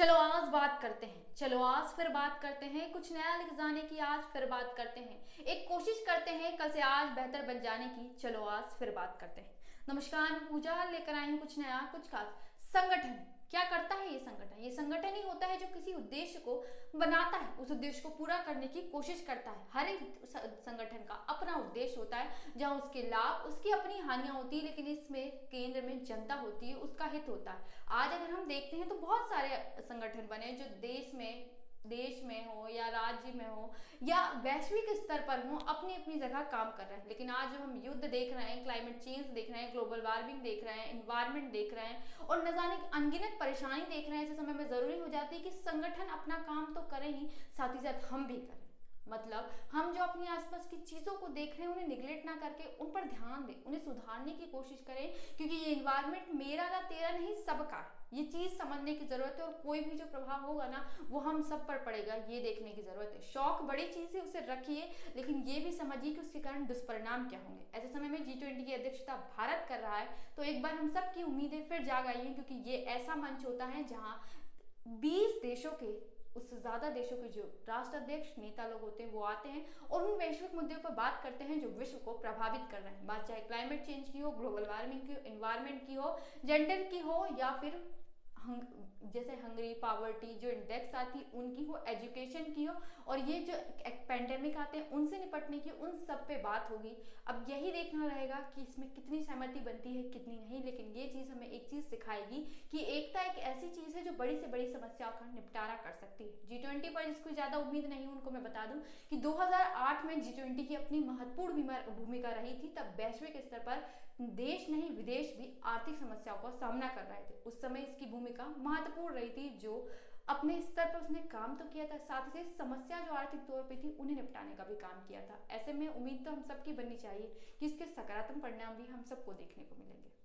चलो आज बात करते हैं। चलो आज फिर बात करते हैं। कुछ नया लिख जाने की आज फिर बात करते हैं। एक कोशिश करते हैं कल से आज बेहतर बन जाने की। चलो आज फिर बात करते हैं। नमस्कार, पूजा लेकर आई हूँ कुछ नया, कुछ खास। संगठन। क्या करता है ये संगठन? ये संगठन ही होता है जो किसी उद्देश्य को बनाता है, उस उद्देश्य को पूरा करने की कोशिश करता है। हर एक संगठन का अपना उद्देश्य होता है, जहाँ उसके लाभ, उसकी अपनी हानियाँ होती है, लेकिन इसमें केंद्र में जनता होती है, उसका हित होता है। आज अगर हम देखते हैं तो बहुत सारे संगठन बने जो देश में देश में हो या राज्य में हो या वैश्विक स्तर पर हो, अपनी अपनी जगह काम कर रहे हैं। लेकिन आज हम युद्ध देख रहे हैं क्लाइमेट चेंज देख रहे हैं ग्लोबल वार्मिंग देख रहे हैं इन्वायरमेंट देख रहे हैं और न जाने अनगिनत परेशानी देख रहे हैं, ऐसे समय में ज़रूरी हो जाती है कि संगठन अपना काम तो करें ही, साथ ही साथ हम भी करें। मतलब हम जो अपने आसपास की चीज़ों को देख रहे हैं, उन्हें निगलेक्ट ना करके, उन पर ध्यान दें, उन्हें सुधारने की कोशिश करें, क्योंकि ये इन्वायरमेंट मेरा ना तेरा नहीं, सबका। ये चीज़ समझने की ज़रूरत है और कोई भी जो प्रभाव होगा ना, वो हम सब पर पड़ेगा, ये देखने की ज़रूरत है। शौक बड़ी चीज़ है, उसे रखिए, लेकिन ये भी समझिए कि उसके कारण दुष्परिणाम क्या होंगे। ऐसे समय में जी ट्वेंटी की अध्यक्षता भारत कर रहा है तो एक बार हम सब की उम्मीदें फिर जाग आई हैं क्योंकि ये ऐसा मंच होता है जहाँ बीस देशों के उससे ज़्यादा देशों के जो राष्ट्राध्यक्ष नेता लोग होते हैं, वो आते हैं और उन वैश्विक मुद्दों पर बात करते हैं जो विश्व को प्रभावित कर रहे हैं। बात चाहे क्लाइमेट चेंज की हो ग्लोबल वार्मिंग की हो इन्वायरमेंट की हो जेंडर की हो या फिर हंग, जैसे हंगरी पावर्टी जो इंडेक्स आती उनकी हो एजुकेशन की हो और ये जो पेंडेमिक आते हैं उनसे निपटने की उन सब पे बात होगी। अब यही देखना रहेगा कि इसमें कितनी सहमति बनती है कितनी नहीं लेकिन ये चीज़ हमें एक चीज़ सिखाएगी कि एकता एक ऐसी चीज़ है जो बड़ी से बड़ी समस्याओं का निपटारा कर सकती है। जी ट्वेंटी पर जिसको ज़्यादा उम्मीद नहीं उनको मैं बता दूँ कि दो हज़ार आठ में जी ट्वेंटी की अपनी महत्वपूर्ण भूमिका रही थी तब वैश्विक स्तर पर देश नहीं विदेश भी आर्थिक समस्याओं का सामना कर रहे थे। उस समय इसकी भूमिका महत्वपूर्ण रही थी, जो अपने स्तर पर उसने काम तो किया था, साथ ही समस्या जो आर्थिक तौर पे थी, उन्हें निपटाने का भी काम किया था। ऐसे में उम्मीद तो हम सबकी बननी चाहिए कि इसके सकारात्मक परिणाम भी हम सबको देखने को मिलेंगे।